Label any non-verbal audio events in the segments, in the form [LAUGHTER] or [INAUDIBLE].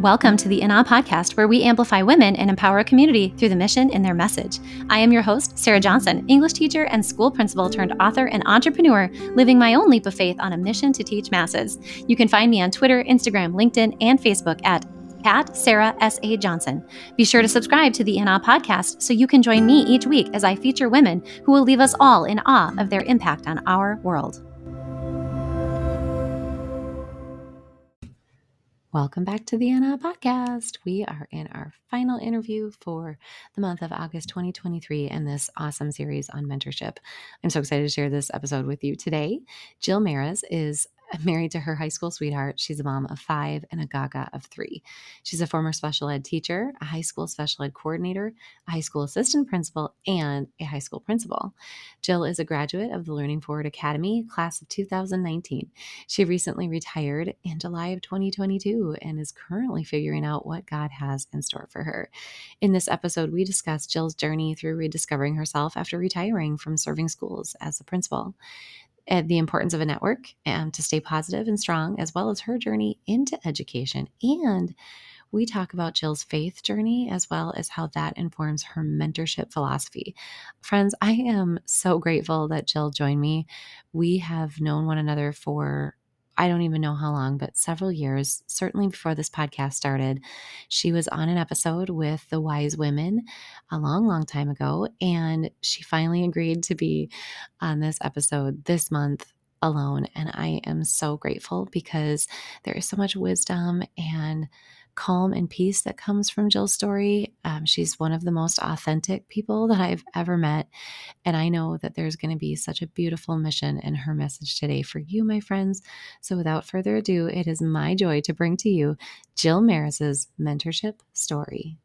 Welcome to the In Awe podcast, where we amplify women and empower a community through the mission and their message. I am your host, Sarah Johnson, English teacher and school principal turned author and entrepreneur, living my own leap of faith on a mission to teach masses. You can find me on Twitter, Instagram, LinkedIn, and Facebook at at Sarah S. A. Johnson. Be sure to subscribe to the In Awe podcast so you can join me each week as I feature women who will leave us all in awe of their impact on our world. Welcome back to the In Awe podcast. We are in our final interview for the month of August 2023 in this awesome series on mentorship. I'm so excited to share this episode with you today. Jill Maras is [LAUGHS] married to her high school sweetheart. She's a mom of five and a gaga of three. She's a former special ed teacher, a high school special ed coordinator, a high school assistant principal, and a high school principal. Jill is a graduate of the Learning Forward Academy, class of 2019. She recently retired in July of 2022 and is currently figuring out what God has in store for her. In this episode, we discuss Jill's journey through rediscovering herself after retiring from serving schools as a principal the importance of a network and to stay positive and strong, as well as her journey into education. And we talk about Jill's faith journey as well as how that informs her mentorship philosophy. Friends, I am so grateful that Jill joined me. We have known one another for I don't even know how long, but several years, certainly before this podcast started. She was on an episode with the Wise Women a long, long time ago. And she finally agreed to be on this episode this month alone. And I am so grateful because there is so much wisdom and calm and peace that comes from Jill's story. Um, she's one of the most authentic people that I've ever met. And I know that there's going to be such a beautiful mission in her message today for you, my friends. So without further ado, it is my joy to bring to you Jill Maras's mentorship story.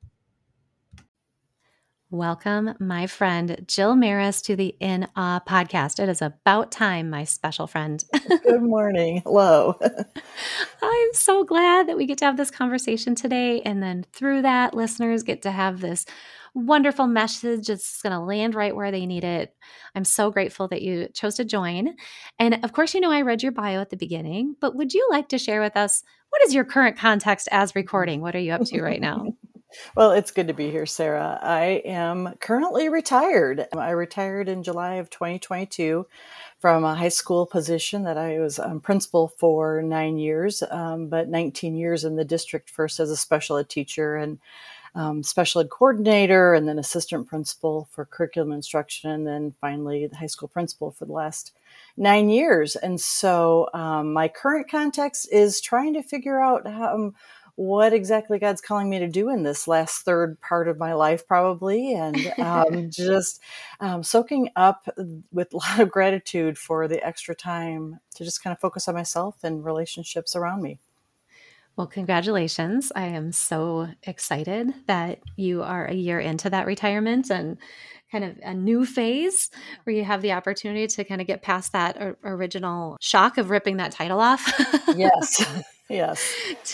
Welcome, my friend Jill Maras, to the In Awe podcast. It is about time, my special friend. [LAUGHS] Good morning. Hello. [LAUGHS] I'm so glad that we get to have this conversation today. And then through that, listeners get to have this wonderful message. It's going to land right where they need it. I'm so grateful that you chose to join. And of course, you know, I read your bio at the beginning, but would you like to share with us what is your current context as recording? What are you up to right now? [LAUGHS] Well, it's good to be here, Sarah. I am currently retired. I retired in July of 2022 from a high school position that I was um, principal for nine years, um, but 19 years in the district first as a special ed teacher and um, special ed coordinator, and then assistant principal for curriculum instruction, and then finally the high school principal for the last nine years. And so um, my current context is trying to figure out how um, what exactly God's calling me to do in this last third part of my life, probably, and um, [LAUGHS] just um, soaking up with a lot of gratitude for the extra time to just kind of focus on myself and relationships around me. Well, congratulations. I am so excited that you are a year into that retirement and kind of a new phase where you have the opportunity to kind of get past that original shock of ripping that title off. yes. [LAUGHS] [LAUGHS] Yes. [LAUGHS]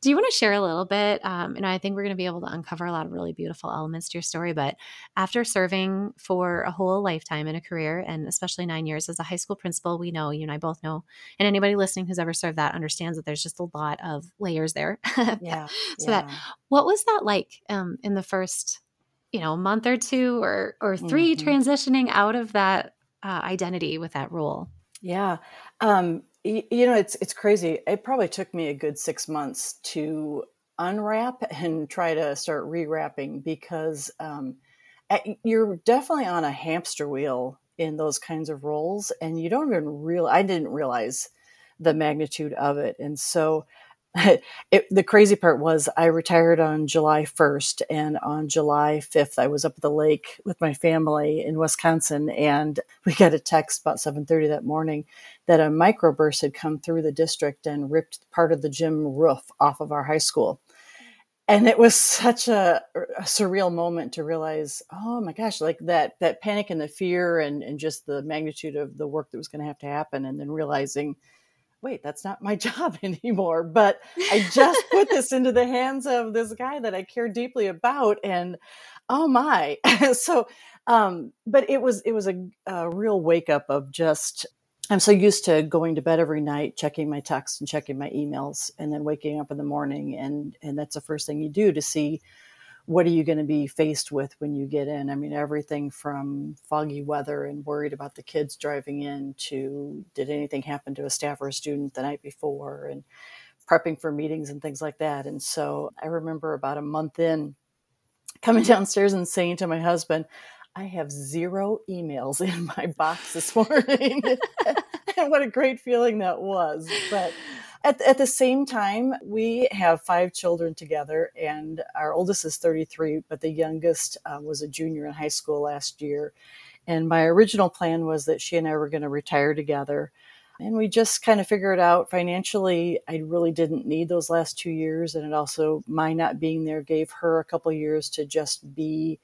Do you want to share a little bit? Um, and I think we're going to be able to uncover a lot of really beautiful elements to your story. But after serving for a whole lifetime in a career, and especially nine years as a high school principal, we know you and I both know, and anybody listening who's ever served that understands that there's just a lot of layers there. [LAUGHS] Yeah. so yeah. that, what was that like um, in the first, you know, month or two or or 3 mm-hmm. transitioning out of that uh, identity with that role? Yeah. Um, you know, it's it's crazy. It probably took me a good six months to unwrap [LAUGHS] and try to start rewrapping because um, you're definitely on a hamster wheel in those kinds of roles, and you don't even real. I didn't realize the magnitude of it, and so [LAUGHS] it, the crazy part was I retired on July 1st, and on July 5th, I was up at the lake with my family in Wisconsin, and [LAUGHS] we got a text about 7:30 that morning that a microburst had come through the district and ripped part of the gym roof off of our high school. And it was such a, a surreal moment to realize, oh my gosh, like that that panic and the fear and, and just the magnitude of the work that was going to have to happen, and then realizing wait, that's not my [LAUGHS] job anymore. But I just put this into the hands of this guy that I care deeply about. And oh my. [LAUGHS] so, um, but it was, it was a, a real wake up of just I'm so used to going to bed every night, checking my texts and checking my emails, and then waking up in the morning, and and that's the first thing you do to see what are you going to be faced with when you get in. I mean, everything from foggy weather and worried about the kids driving in to did anything happen to a staff or a student the night before, and prepping for meetings and things like that. And so I remember about a month in coming [LAUGHS] downstairs and saying to my husband, I have zero emails in my box this [LAUGHS] morning. [LAUGHS] and what a great feeling that was. But at, at the same time, we have five children together, and our oldest is 33, but the youngest uh, was a junior in high school last year. And my original plan was that she and I were going to retire together. And we just kind of figured out financially, I really didn't need those last two years. And it also, my not being there gave her a couple years to just be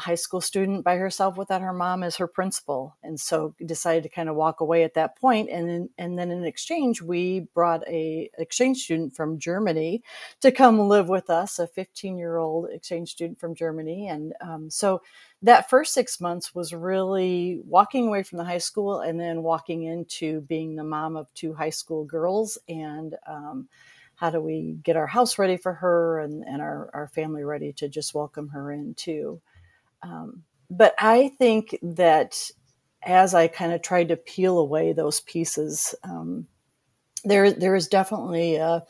high school student by herself without her mom as her principal and so decided to kind of walk away at that point and then and then in exchange we brought a exchange student from Germany to come live with us a 15 year old exchange student from Germany and um, so that first six months was really walking away from the high school and then walking into being the mom of two high school girls and um, how do we get our house ready for her and, and our, our family ready to just welcome her in too um, but I think that as I kind of tried to peel away those pieces, um, there there is definitely a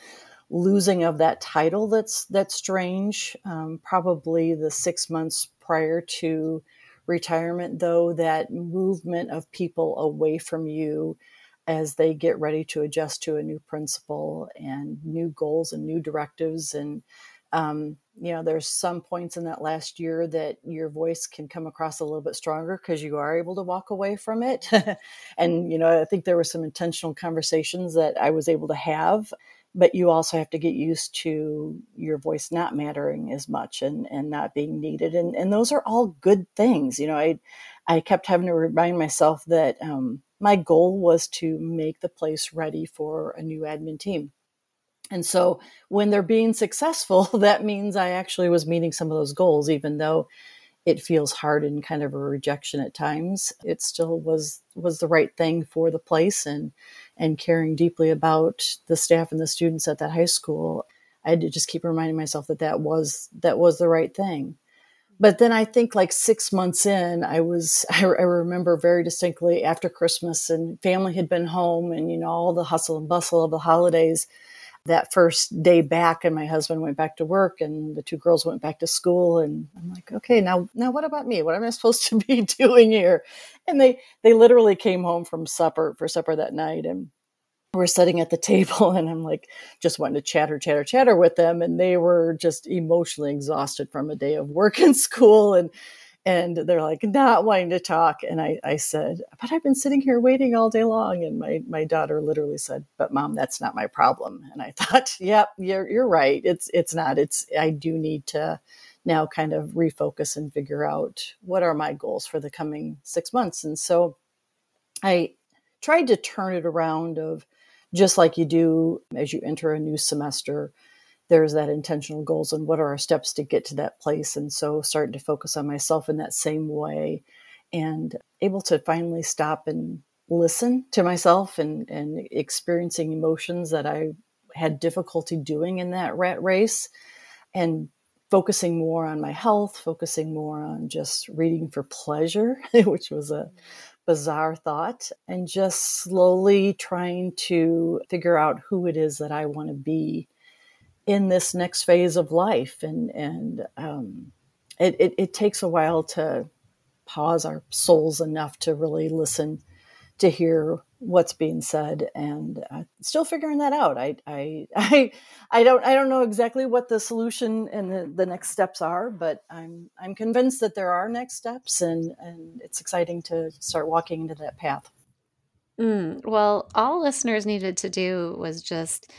losing of that title that's that's strange. Um, probably the six months prior to retirement, though, that movement of people away from you as they get ready to adjust to a new principal and new goals and new directives and um, you know there's some points in that last year that your voice can come across a little bit stronger because you are able to walk away from it. [LAUGHS] And you know i think there were some intentional conversations that i was able to have but you also have to get used to your voice not mattering as much and and not being needed and and those are all good things you know i i kept having to remind myself that um, my goal was to make the place ready for a new admin team and so when they're being successful, [LAUGHS] that means I actually was meeting some of those goals, even though it feels hard and kind of a rejection at times. It still was was the right thing for the place and and caring deeply about the staff and the students at that high school. I had to just keep reminding myself that that was that was the right thing. But then I think like six months in, I was [LAUGHS] I, I remember very distinctly after Christmas and family had been home and you know all the hustle and bustle of the holidays that first day back and my husband went back to work and the two girls went back to school and I'm like, okay, now now what about me? What am I supposed to [LAUGHS] be doing here? And they they literally came home from supper for supper that night and we're sitting at the [LAUGHS] table and I'm like just wanting to chatter, chatter, chatter with them. And they were just emotionally exhausted from a day of work and [LAUGHS] school. And and they're like not wanting to talk and I, I said but i've been sitting here waiting all day long and my, my daughter literally said but mom that's not my problem and i [LAUGHS] thought yep you're, you're right it's it's not it's i do need to now kind of refocus and figure out what are my goals for the coming six months and so i tried to turn it around of just like you do as you enter a new semester there's that intentional goals and what are our steps to get to that place and so starting to focus on myself in that same way and able to finally stop and listen to myself and and experiencing emotions that i had difficulty doing in that rat race and focusing more on my health focusing more on just reading for pleasure [LAUGHS] which was a mm-hmm. bizarre thought and just slowly trying to figure out who it is that i want to be in this next phase of life. And and um, it, it, it, takes a while to pause our souls enough to really listen to hear what's being said and uh, still figuring that out. I, I [LAUGHS] i i don't i don't know exactly what the solution and the, the next steps are but i'm i'm convinced that there are next steps and and it's exciting to start walking into that path. Mm, well all listeners needed to do was just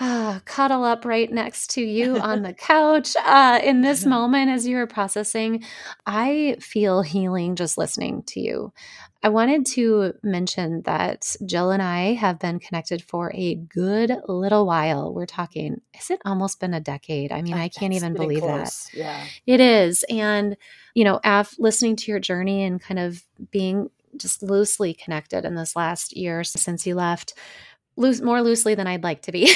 uh, [SIGHS] cuddle up right next to you [LAUGHS] on the couch uh, in this moment as you're processing. I feel healing just listening to you. I wanted to mention that Jill and I have been connected for a good little while. We're talking, has it almost been a decade? I mean, I can't even believe close. that. Yeah. It is. And, you know, af- listening to your journey and kind of being just loosely connected in this last year since you left loose more loosely than I'd like to be.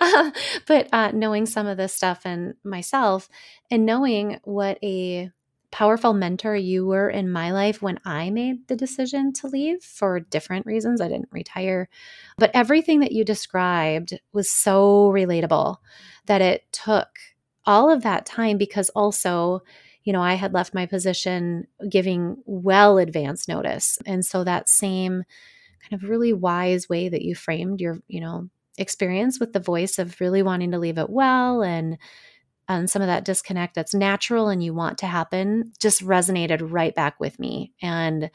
uh, [LAUGHS] but uh, knowing some of this stuff and myself and knowing what a powerful mentor you were in my life when I made the decision to leave for different reasons. I didn't retire. But everything that you described was so relatable that it took all of that time because also you know, I had left my position giving well advanced notice. And so that same kind of really wise way that you framed your, you know, experience with the voice of really wanting to leave it well and and some of that disconnect that's natural and you want to happen just resonated right back with me. And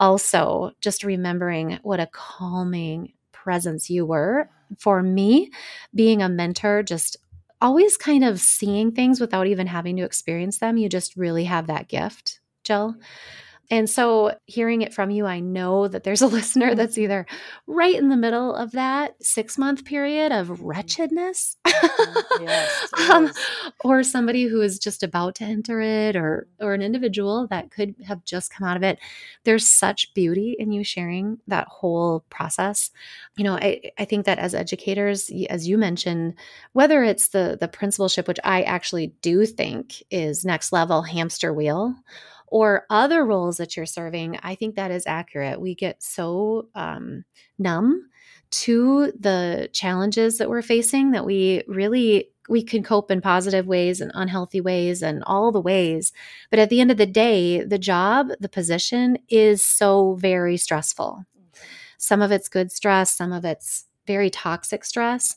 also just remembering what a calming presence you were for me, being a mentor, just always kind of seeing things without even having to experience them. You just really have that gift, Jill. And so, hearing it from you, I know that there's a [LAUGHS] listener that's either right in the middle of that six month period of mm-hmm. wretchedness, mm-hmm. yes, [LAUGHS] um, or somebody who is just about to enter it, or or an individual that could have just come out of it. There's such beauty in you sharing that whole process. You know, I, I think that as educators, as you mentioned, whether it's the the principalship, which I actually do think is next level hamster wheel or other roles that you're serving, I think that is accurate. We get so um, numb to the challenges that we're facing that we really we can cope in positive ways and unhealthy ways and all the ways but at the end of the day the job the position is so very stressful some of it's good stress some of it's very toxic stress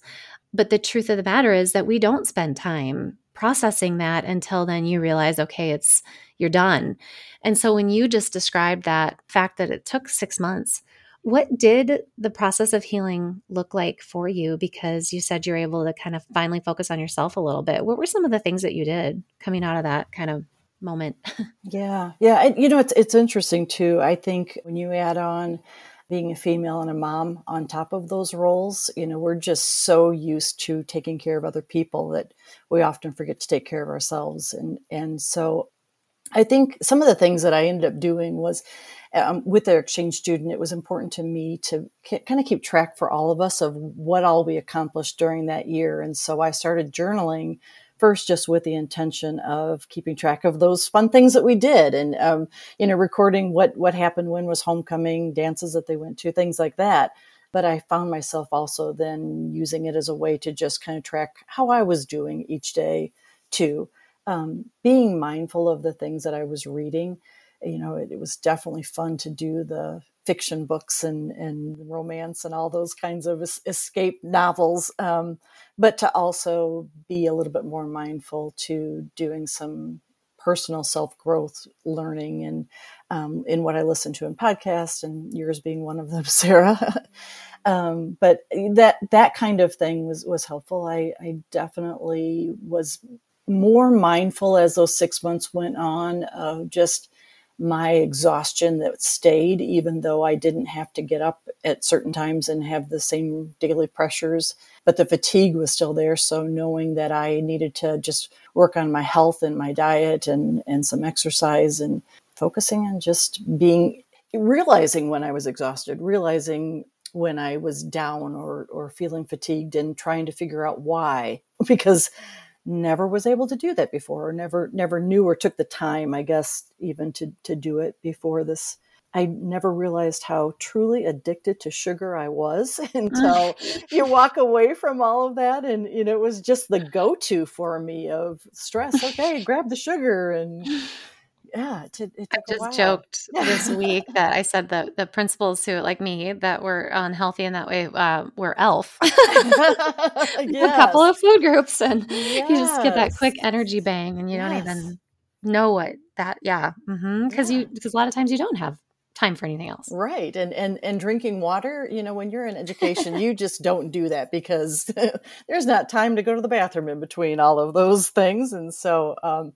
but the truth of the matter is that we don't spend time processing that until then you realize okay it's you're done. And so when you just described that fact that it took 6 months what did the process of healing look like for you? Because you said you're able to kind of finally focus on yourself a little bit. What were some of the things that you did coming out of that kind of moment? [LAUGHS] Yeah yeah you know it's it's interesting too. I think when you add on being a female and a mom on top of those roles. You know, we're just so used to taking care of other people that we often forget to take care of ourselves. And and so I think some of the things that I ended up doing was um, with their exchange student, it was important to me to kind of keep track for all of us of what all we accomplished during that year. And so I started journaling first just with the intention of keeping track of those fun things that we did and um, you know recording what what happened when was homecoming dances that they went to things like that. But i found myself also then using it as a way to just kind of track how i was doing each day too. Um, being mindful of the things that i was reading you know it, it was definitely fun to do the fiction books and, and romance and all those kinds of es- escape novels, um, but to also be a little bit more mindful to doing some personal self growth learning and um, in what I listen to in podcasts, and yours being one of them, [LAUGHS] Sarah. um, but that that kind of thing was was helpful. I, I definitely was more mindful as those six months went on of just my exhaustion that stayed, even though I didn't have to get up at certain times and have the same daily pressures. But the fatigue was still there. So knowing that I needed to just work on my health and my diet and, and some exercise and focusing on just being, realizing when I was exhausted, realizing when I was down or, or feeling fatigued and trying to figure out why. [LAUGHS] Because never was able to do that before or never never knew or took the time i guess even to to do it before this. I never realized how truly addicted to sugar i was [LAUGHS] mm. until you walk away from all of that and you know it was just the go-to for me of stress. Okay grab the sugar and [LAUGHS] yeah, it, it I just joked [LAUGHS] this week that I said that the principals who, like me, that were unhealthy in that way uh, were ELF. yes. [LAUGHS] [LAUGHS] A couple of food groups, and yes. you just get that quick energy bang, and you yes. don't even know what that. Yeah, because mm-hmm. yeah. you because a lot of times you don't have time for anything else right and and and drinking water you know when you're in education you just don't do that because there's not time to go to the bathroom in between all of those things and so um,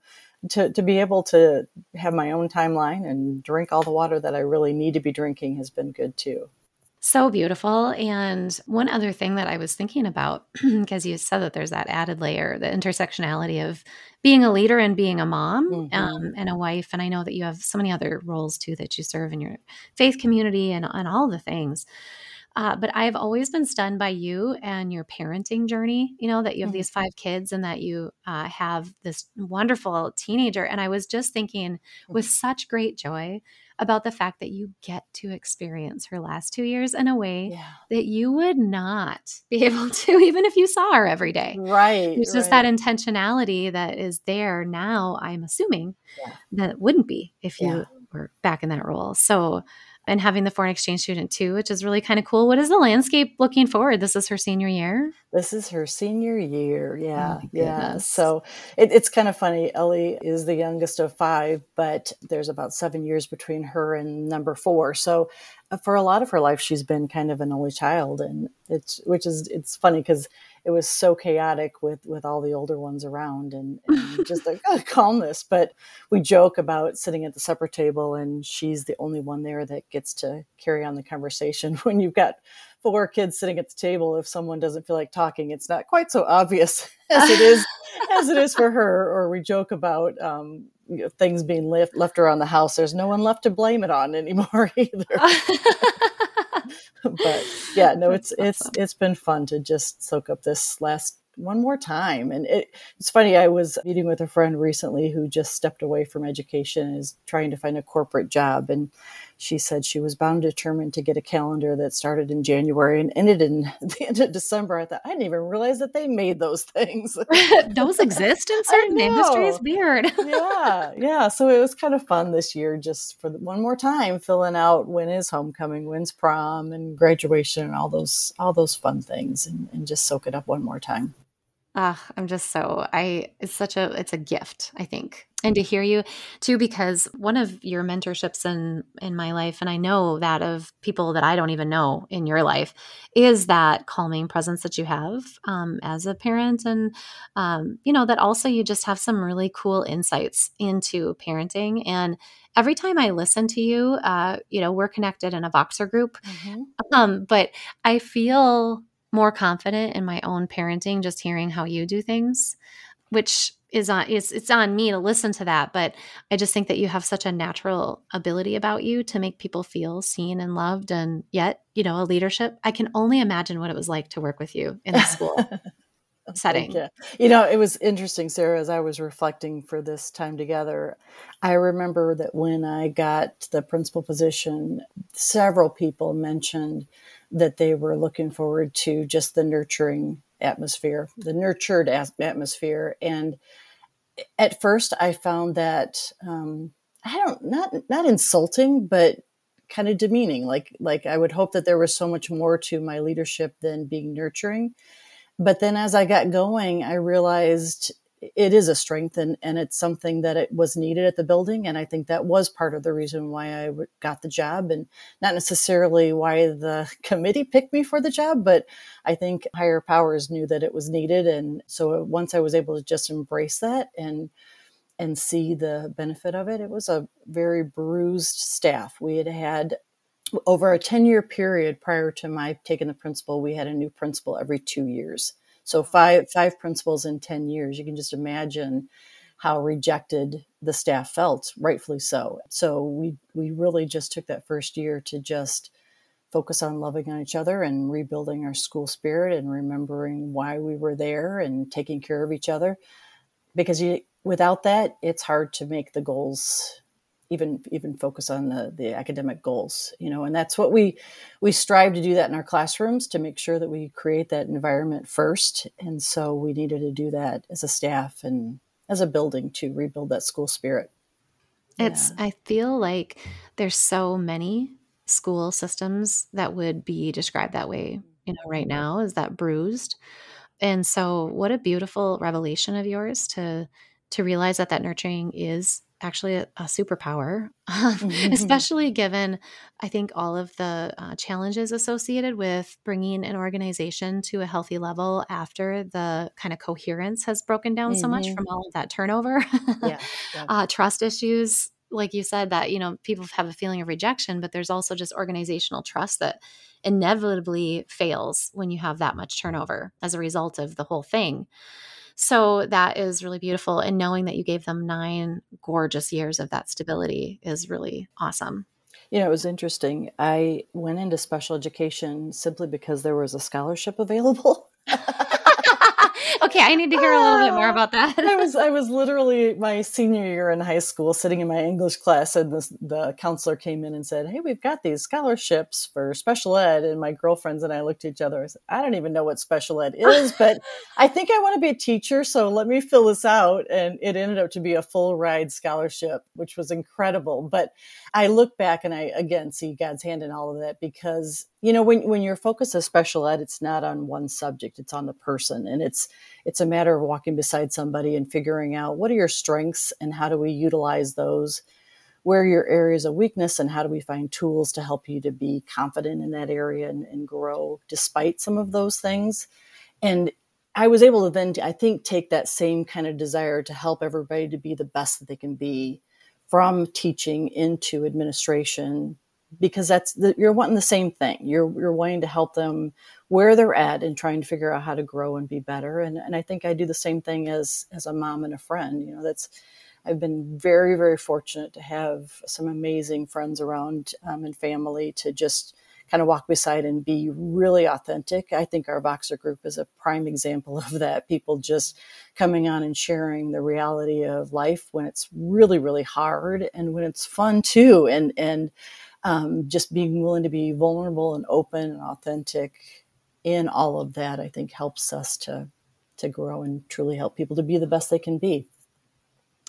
to, to be able to have my own timeline and drink all the water that I really need to be drinking has been good too. So beautiful. And one other thing that I was thinking about, [CLEARS THROAT] because you said that there's that added layer, the intersectionality of being a leader and being a mom Mhm. um, and a wife. And I know that you have so many other roles too that you serve in your faith community and, and all the things. Uh, but I've always been stunned by you and your parenting journey. You know, that you have Mhm. these five kids and that you uh, have this wonderful teenager. And I was just thinking with such great joy about the fact that you get to experience her last two years in a way Yeah. that you would not [LAUGHS] be able to, even if you saw her every day. Right. It's just right. that intentionality that is there now, I'm assuming, Yeah. that wouldn't be if you Yeah. were back in that role. So, and having the foreign exchange student too, which is really kind of cool. What is the landscape looking forward? This is her senior year. This is her senior year. Yeah. my yeah. So it, it's kind of funny. Ellie is the youngest of five, but there's about seven years between her and number four. So uh, for a lot of her life, she's been kind of an only child. And it's, which is, it's funny because it was so chaotic with, with all the older ones around and, [LAUGHS] and just like oh, calmness. But we joke about sitting at the supper table and she's the only one there that gets to carry on the conversation. [LAUGHS] When you've got four kids sitting at the table if someone doesn't feel like talking it's not quite so obvious [LAUGHS] as it is as it is for her. Or we joke about um, you know, things being left left around the house. There's no one left to blame it on anymore either [LAUGHS] but yeah no it's it's it's been fun to just soak up this last one more time. And it, it's funny i was meeting with a friend recently who just stepped away from education and is trying to find a corporate job. And she said she was bound determined to get a calendar that started in january and ended in [LAUGHS] the end of december i thought i didn't even realize that they made those things [LAUGHS] Those exist in [LAUGHS] certain industries. Weird. yeah, yeah. So it was kind of fun this year, just for the, one more time, filling out when is homecoming, when's prom, and graduation, and all those all those fun things, and, and just soak it up one more time. Ah, I'm just so I it's such a it's a gift, I think. And to hear you too, because one of your mentorships in in my life, and I know that of people that I don't even know in your life, is that calming presence that you have um, as a parent, and um, you know that also you just have some really cool insights into parenting. And every time I listen to you, uh, you know, we're connected in a Voxer group, um, but I feel more confident in my own parenting just hearing how you do things, which is on it's it's on me to listen to that. But I just think that you have such a natural ability about you to make people feel seen and loved and yet, you know, a leadership. I can only imagine what it was like to work with you in the [LAUGHS] school setting. Yeah. You know, it was interesting, Sarah, as I was reflecting for this time together. I remember that when I got the principal position, several people mentioned that they were looking forward to just the nurturing atmosphere, the nurtured atmosphere. And at first, I found that um, I don't not not insulting, but kind of demeaning. Like like I would hope that there was so much more to my leadership than being nurturing but then as I got going, I realized it is a strength and, and it's something that it was needed at the building. And I think that was part of the reason why I got the job and not necessarily why the [LAUGHS] committee picked me for the job, but I think higher powers knew that it was needed. And so once I was able to just embrace that and and see the benefit of it, it was a very bruised staff. We had had over a 10 year period prior to my taking the principal, we had a new principal every two years. So five five principals in 10 years. You can just imagine how rejected the staff felt, rightfully so. So we we really just took that first year to just focus on loving on each other and rebuilding our school spirit and remembering why we were there and taking care of each other. Because you, without that, it's hard to make the goals even even focus on the the academic goals you know and that's what we we strive to do that in our classrooms to make sure that we create that environment first. And so we needed to do that as a staff and as a building to rebuild that school spirit. It's I feel like there's so many school systems that would be described that way, you know, right mm-hmm. now is that bruised. And so what a beautiful revelation of yours to to realize that that nurturing is actually a, a superpower, [LAUGHS] especially given I think all of the uh, challenges associated with bringing an organization to a healthy level after the kind of coherence has broken down so much Mhm. from all of that turnover. [LAUGHS] yeah, yeah. uh, trust issues like you said that you know people have a feeling of rejection but there's also just organizational trust that inevitably fails when you have that much turnover as a result of the whole thing. So that is really beautiful. And knowing that you gave them nine gorgeous years of that stability is really awesome. You know, it was interesting. I went into special education simply because there was a scholarship available. [LAUGHS] okay, I need to hear a little bit more ah. about that. I was I [LAUGHS] was literally my senior year in high school, sitting in my English class, and the the counselor came in and said, "Hey, we've got these scholarships for special ed." And my girlfriends and I looked at each other. I said, "I don't even know what special ed is, [LAUGHS] but I think I want to be a teacher, so let me fill this out." And it ended up to be a full ride scholarship, which was incredible. But I look back and I again see God's hand in all of that because you know when when your focus is special ed it's not on one subject it's on the person and it's it's a matter of walking beside somebody and figuring out what are your strengths and how do we utilize those? Where are your areas of weakness and how do we find tools to help you to be confident in that area and, and grow despite some of those things? And i was able to then i think take that same kind of desire to help everybody to be the best that they can be from teaching into administration because that's the, you're wanting the same thing. You're you're wanting to help them where they're at and trying to figure out how to grow and be better. And and I think I do the same thing as as a mom and a friend. You know, that's I've been very very fortunate to have some amazing friends around um, and family to just kind of walk beside and be really authentic. I think our Voxer group is a prime example [LAUGHS] of that. People just coming on and sharing the reality of life when it's really, really hard and when it's fun too. And, and, um, just being willing to be vulnerable and open and authentic in all of that, I think helps us to to grow and truly help people to be the best they can be.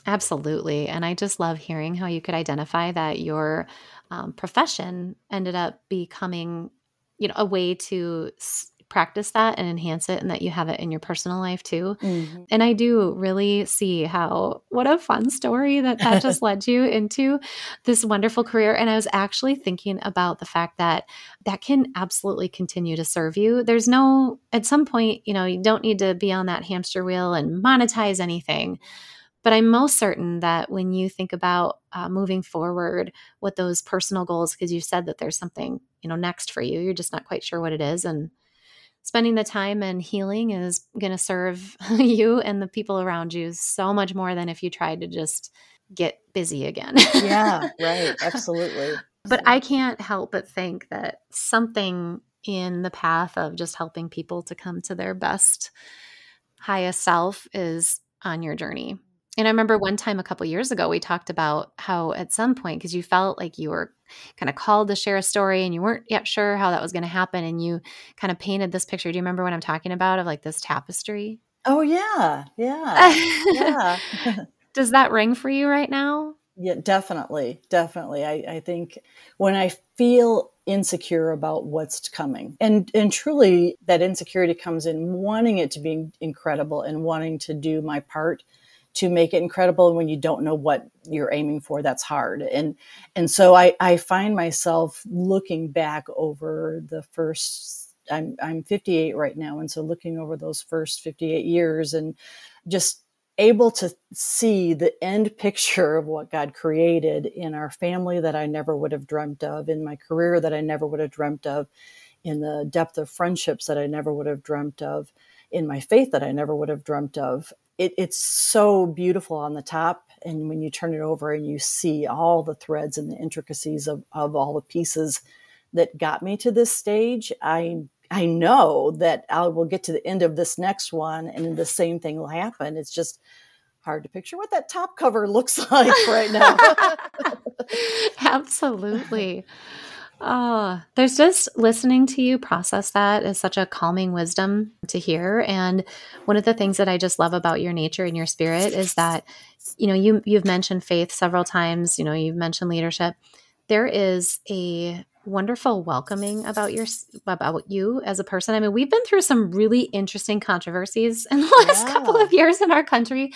Absolutely. And I just love hearing how you could identify that your um, profession ended up becoming, you know, a way to s- practice that and enhance it and that you have it in your personal life too. Mm-hmm. And I do really see how what a fun story that that just [LAUGHS] led you into this wonderful career and I was actually thinking about the fact that that can absolutely continue to serve you. There's no at some point, you know, you don't need to be on that hamster wheel and monetize anything. But I'm most certain that when you think about uh, moving forward with those personal goals, because you said that there's something, you know, next for you, you're just not quite sure what it is. And spending the time and healing is going to serve [LAUGHS] you and the people around you so much more than if you tried to just get busy again. yeah, [LAUGHS] right. Absolutely. But I can't help but think that something in the path of just helping people to come to their best, highest self is on your journey. And I remember one time a couple years ago, we talked about how at some point, because you felt like you were kind of called to share a story and you weren't yet sure how that was going to happen. And you kind of painted this picture. Do you remember what I'm talking about of like this tapestry? Oh, yeah. Yeah. [LAUGHS] yeah. [LAUGHS] Does that ring for you right now? Yeah, definitely. Definitely. I, I think when I feel insecure about what's coming and and truly that insecurity comes in wanting it to be incredible and wanting to do my part to make it incredible and when you don't know what you're aiming for that's hard. And and so i i find myself looking back over the first i'm i'm 58 right now and so looking over those first 58 years and just able to see the end picture of what God created in our family that I never would have dreamt of, in my career that I never would have dreamt of, in the depth of friendships that I never would have dreamt of, in my faith that I never would have dreamt of it, it's so beautiful on the top. And when you turn it over and you see all the threads and the intricacies of, of all the pieces that got me to this stage, I I know that I will get to the end of this next one and the same thing will happen. It's just hard to picture what that top cover looks [LAUGHS] like right now. [LAUGHS] Absolutely. Oh, there's just listening to you process that is such a calming wisdom to hear. And one of the things that I just love about your nature and your spirit is that, you know, you you've mentioned faith several times, you know, you've mentioned leadership. There is a wonderful welcoming about your about you as a person. I mean, we've been through some really interesting controversies in the [LAUGHS] last yeah. couple of years in our country.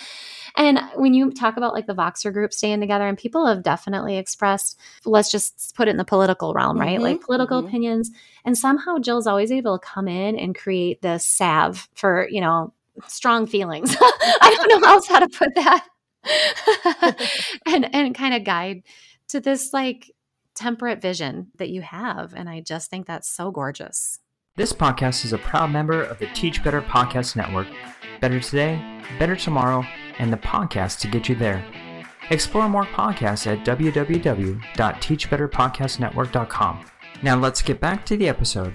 And when you talk about like the Voxer group staying together, and people have definitely expressed, let's just put it in the political realm, right? Mm-hmm, like political mm-hmm. opinions. And somehow Jill's always able to come in and create this salve for, you know, strong feelings. [LAUGHS] I don't know else how to put that. [LAUGHS] and and kind of guide to this like temperate vision that you have. And I just think that's so gorgeous. This podcast is a proud member of the Teach Better Podcast Network. Better today, better tomorrow, and the podcast to get you there. Explore more podcasts at www.teachbetterpodcastnetwork.com. Now let's get back to the episode.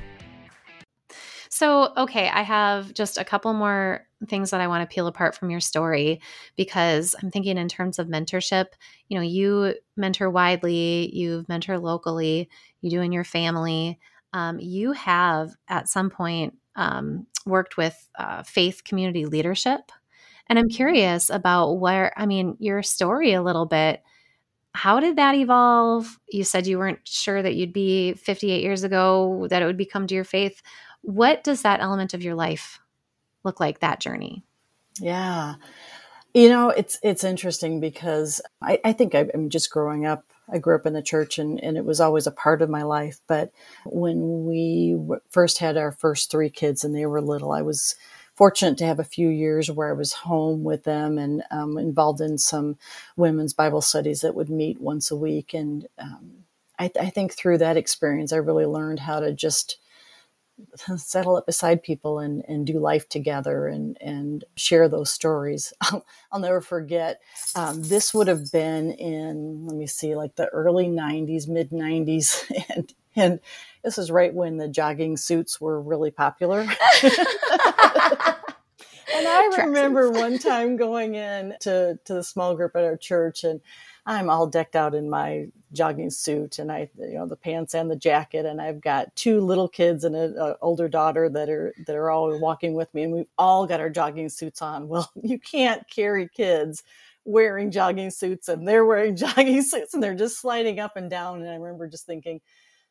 So, okay, I have just a couple more things that I want to peel apart from your story because I'm thinking in terms of mentorship. You know, you mentor widely, you mentor locally, you do in your family. Um, you have at some point um, worked with uh, faith community leadership. And I'm curious about where, I mean, your story a little bit. How did that evolve? You said you weren't sure that you'd be 58 years ago, that it would become to your faith. What does that element of your life look like, that journey? Yeah. You know, it's it's interesting because I, I think I, am just growing up. I grew up in the church, and, and it was always a part of my life. But when we first had our first three kids, and they were little, I was fortunate to have a few years where I was home with them and um, involved in some women's Bible studies that would meet once a week. And um, I, I think through that experience, I really learned how to just settle up beside people and, and do life together and, and share those stories. [LAUGHS] I'll, I'll never forget. Um, this would have been in, let me see, like the early 90s, mid 90s. [LAUGHS] And, and this is right when the jogging suits were really popular. [LAUGHS] and I remember one time going in to, to the small group at our church and I'm all decked out in my jogging suit and I, you know, the pants and the jacket. And I've got two little kids and an older daughter that are, that are all walking with me. And we've all got our jogging suits on. [LAUGHS] Well, you can't carry kids wearing jogging suits and they're wearing [LAUGHS] jogging suits and they're just sliding up and down. And I remember just thinking,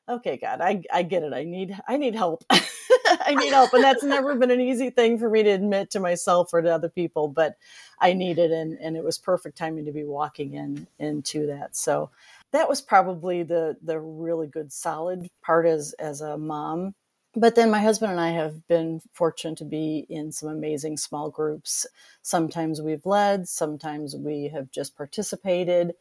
okay, God, I, I get it. I need, I need help. [LAUGHS] I need help. And that's never been an easy thing for me to admit to myself or to other people, but I needed, and, and it was perfect timing to be walking in into that. So that was probably the, the really good, solid part as, as a mom. But then my husband and I have been fortunate to be in some amazing small groups. Sometimes we've led, sometimes we have just participated.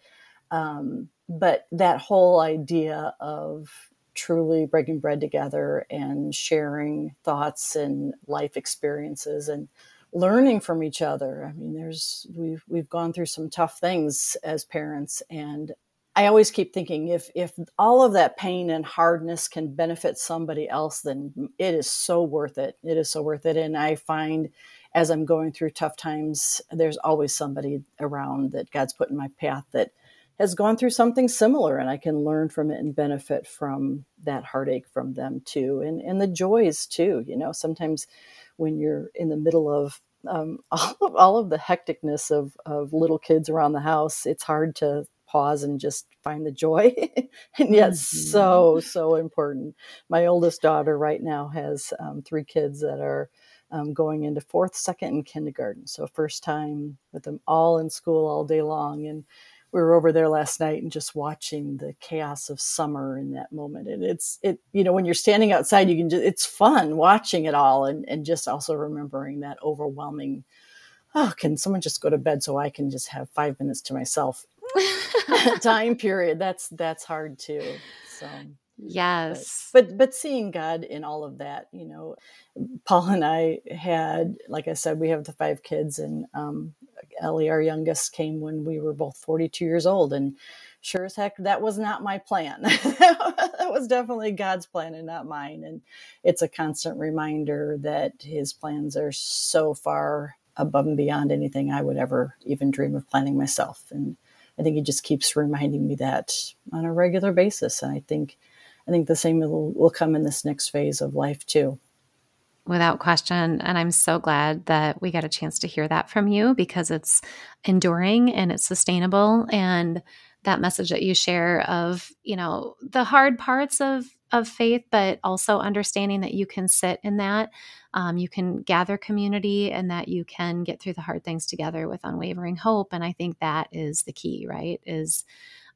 Um, but that whole idea of truly breaking bread together and sharing thoughts and life experiences and learning from each other. I mean, there's we've we've gone through some tough things as parents and I always keep thinking if if all of that pain and hardness can benefit somebody else then it is so worth it. It is so worth it and I find as I'm going through tough times there's always somebody around that God's put in my path that has gone through something similar and I can learn from it and benefit from that heartache from them too and and the joys too you know sometimes when you're in the middle of um, [LAUGHS] all of all of the hecticness of of little kids around the house it's hard to pause and just find the joy. [LAUGHS] And yet mm-hmm. so so important. My oldest daughter right now has um, three kids that are um, going into fourth second and kindergarten. So first time with them all in school all day long and we were over there last night and just watching the chaos of summer in that moment. And it's it you know when you're standing outside, you can just it's fun watching it all and and just also remembering that overwhelming. Oh, can someone just go to bed so I can just have five minutes to myself? [LAUGHS] [LAUGHS] time period. That's that's hard too. So yes, but, but but seeing God in all of that, you know, Paul and I had, like I said, we have the five kids, and um, Ellie, our youngest, came when we were both 42 years old. And sure as heck, that was not my plan. [LAUGHS] that was definitely God's plan and not mine. And it's a constant reminder that his plans are so far above and beyond anything I would ever even dream of planning myself. And I think he just keeps reminding me that on a regular basis. And I think, I think the same will, will come in this next phase of life too without question. And I'm so glad that we got a chance to hear that from you because it's enduring and it's sustainable. And that message that you share of, you know, the hard parts of of faith, but also understanding that you can sit in that, um, you can gather community, and that you can get through the hard things together with unwavering hope. And I think that is the key, right? Is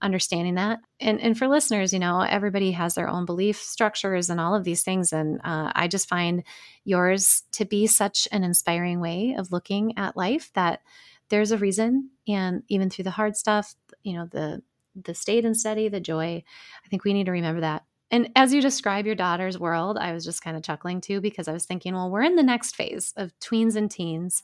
understanding that. And and for listeners, you know, everybody has their own belief structures and all of these things. And uh, I just find yours to be such an inspiring way of looking at life that there's a reason. And even through the hard stuff, you know, the the stayed and steady, the joy. I think we need to remember that. And as you describe your daughter's world, I was just kind of chuckling too because I was thinking, well, we're in the next phase of tweens and teens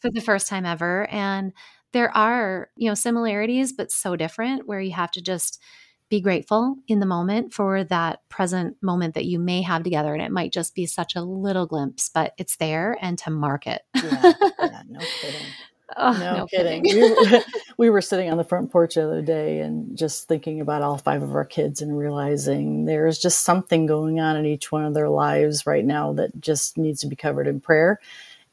for the first time ever. And there are, you know, similarities, but so different where you have to just be grateful in the moment for that present moment that you may have together. And it might just be such a little glimpse, but it's there and to mark it. yeah, yeah, no [LAUGHS] kidding. Oh, no, no kidding. kidding. we, [LAUGHS] were, [LAUGHS] we were sitting on the front porch the other day and just thinking about all five of our kids and realizing there's just something going on in each one of their lives right now that just needs to be covered in prayer.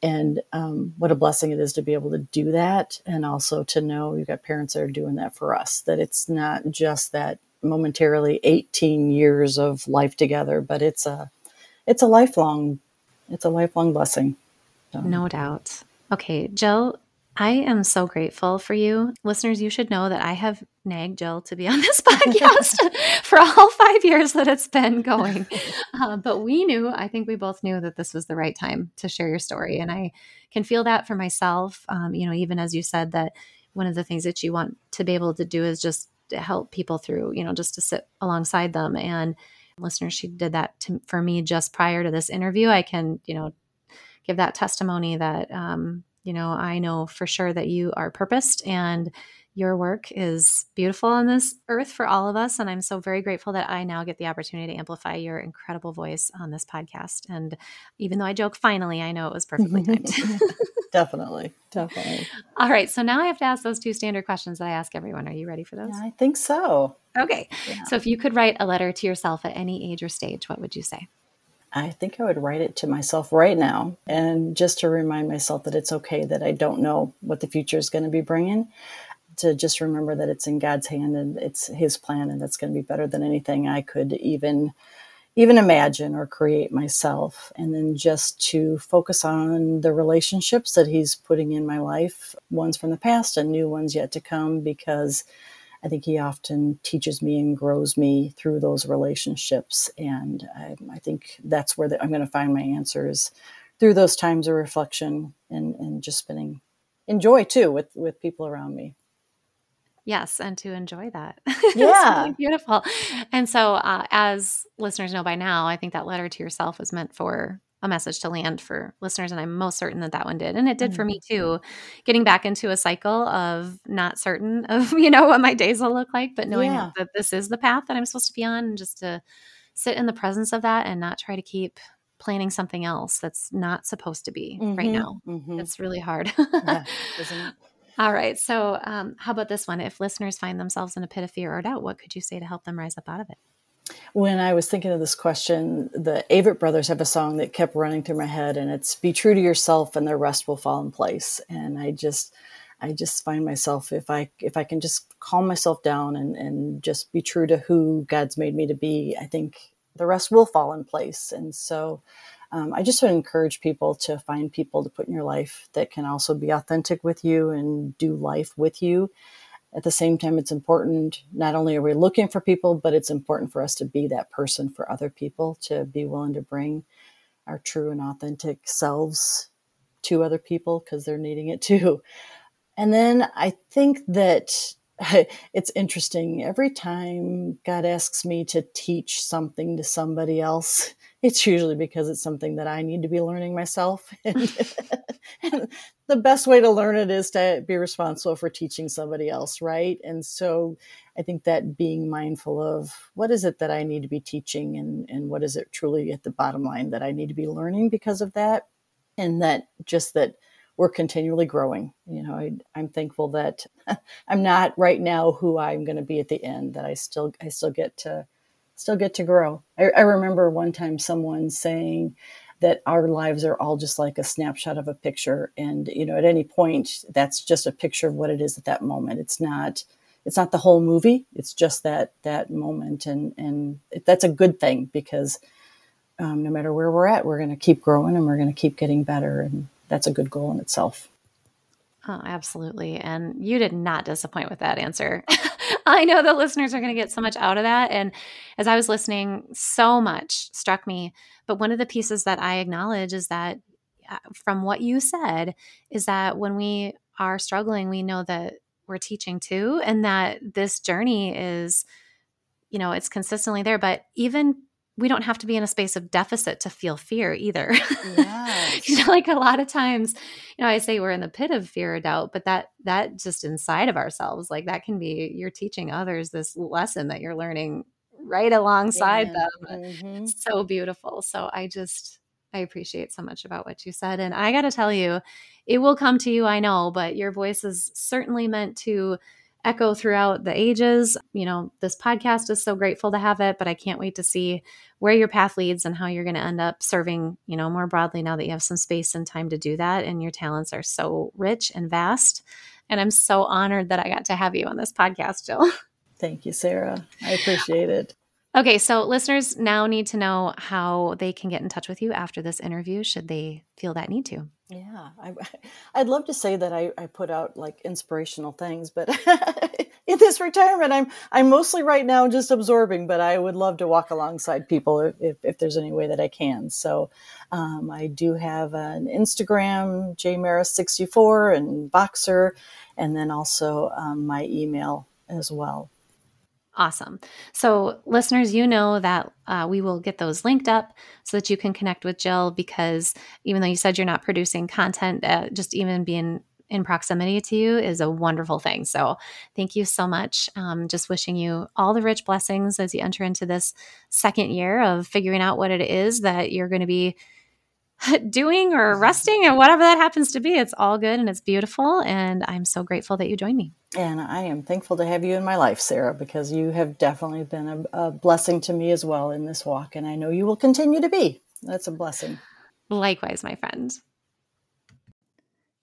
And um, what a blessing it is to be able to do that. And also to know you've got parents that are doing that for us, that it's not just that momentarily 18 years of life together, but it's a, it's a lifelong, it's a lifelong blessing. So. No doubt. Okay, Jill, I am so grateful for you. Listeners, you should know that I have nagged Jill to be on this [LAUGHS] podcast [LAUGHS] for all five years that it's been going. [LAUGHS] Uh, but we knew, I think we both knew that this was the right time to share your story. And I can feel that for myself. Um, you know, even as you said that one of the things that you want to be able to do is just to help people through, you know, just to sit alongside them. And listeners, she did that to, for me just prior to this interview. I can, you know, give that testimony that, um, you know, I know for sure that you are purposed and your work is beautiful on this earth for all of us. And I'm so very grateful that I now get the opportunity to amplify your incredible voice on this podcast. And even though I joke finally, I know it was perfectly [LAUGHS] timed. [LAUGHS] definitely. Definitely. all right. So now I have to ask those two standard questions that I ask everyone. Are you ready for those? Yeah, I think so. Okay. Yeah. So if you could write a letter to yourself at any age or stage, what would you say? I think I would write it to myself right now and just to remind myself that it's okay that I don't know what the future is going to be bringing. To just remember that it's in God's hand and it's His plan, and that's going to be better than anything I could even even imagine or create myself. And then just to focus on the relationships that He's putting in my life, ones from the past and new ones yet to come, because I think he often teaches me and grows me through those relationships. And I, I think that's where the, I'm going to find my answers through those times of reflection and, and just spending enjoy too with, with people around me. Yes, and to enjoy that. [LAUGHS] Yeah. really beautiful. And so, uh, as listeners know by now, I think that letter to yourself was meant for a message to land for listeners. And I'm most certain that that one did. And it did mm-hmm. for me too, getting back into a cycle of not certain [LAUGHS] of, you know, what my days will look like, but knowing yeah. that this is the path that I'm supposed to be on and just to sit in the presence of that and not try to keep planning something else that's not supposed to be mm-hmm. right now. Mm-hmm. It's really hard. yeah, [LAUGHS] All right. So, um, how about this one? If listeners find themselves in a pit of fear or doubt, what could you say to help them rise up out of it? When I was thinking of this question, the Avett brothers have a song that kept running through my head, and it's "Be true to yourself, and the rest will fall in place." And I just, I just find myself if I if I can just calm myself down and and just be true to who God's made me to be, I think the rest will fall in place. And so, um, I just would encourage people to find people to put in your life that can also be authentic with you and do life with you. At the same time, it's important, not only are we looking for people, but it's important for us to be that person for other people, to be willing to bring our true and authentic selves to other people because they're needing it too. And then I think that [LAUGHS] it's interesting. Every time God asks me to teach something to somebody else, [LAUGHS] it's usually because it's something that I need to be learning myself. [LAUGHS] [LAUGHS] the best way to learn it is to be responsible for teaching somebody else, right? And so I think that being mindful of what is it that I need to be teaching and, and what is it truly at the bottom line that I need to be learning because of that. And that just that we're continually growing. You know, I, I'm thankful that [LAUGHS] I'm not right now who I'm going to be at the end, that I still, I still get to still get to grow. I, I remember one time someone saying that our lives are all just like a snapshot of a picture, and you know, at any point, that's just a picture of what it is at that moment. It's not it's not the whole movie. It's just that that moment, and and that's a good thing because um, no matter where we're at, we're going to keep growing and we're going to keep getting better, and that's a good goal in itself. Oh, absolutely. And you did not disappoint with that answer. [LAUGHS] I know the listeners are going to get so much out of that. And as I was listening, so much struck me. But one of the pieces that I acknowledge is that uh, from what you said, is that when we are struggling, we know that we're teaching too and that this journey is you know it's consistently there but even we don't have to be in a space of deficit to feel fear either. [LAUGHS] Yes. you know, like a lot of times, you know, I say we're in the pit of fear or doubt, but that that just inside of ourselves, like that can be you're teaching others this lesson that you're learning right alongside yeah. them. Mm-hmm. So beautiful. So I just I appreciate so much about what you said. And I got to tell you, it will come to you, I know, but your voice is certainly meant to echo throughout the ages. You know, this podcast is so grateful to have it, but I can't wait to see where your path leads and how you're going to end up serving, you know, more broadly now that you have some space and time to do that. And your talents are so rich and vast. And I'm so honored that I got to have you on this podcast, Jill. [LAUGHS] Thank you, Sarah. I appreciate it. Okay, so listeners now need to know how they can get in touch with you after this interview, should they feel that need to. Yeah, I, would [LAUGHS] love to say that I, I, put out like inspirational things, but [LAUGHS] in this retirement, I'm I'm mostly right now just absorbing. But I would love to walk alongside people if, if there's any way that I can. So um, I do have an Instagram, jmaras64 and Boxer, and then also um, my email as well. Awesome. So, listeners, you know that uh, we will get those linked up so that you can connect with Jill because even though you said you're not producing content, uh, just even being in proximity to you is a wonderful thing. So, thank you so much. Um, just wishing you all the rich blessings as you enter into this second year of figuring out what it is that you're going to be [LAUGHS] doing or mm-hmm. resting or whatever that happens to be. It's all good and it's beautiful. And I'm so grateful that you joined me. And I am thankful to have you in my life, Sarah, because you have definitely been a, a blessing to me as well in this walk. And I know you will continue to be. That's a blessing. Likewise, my friend.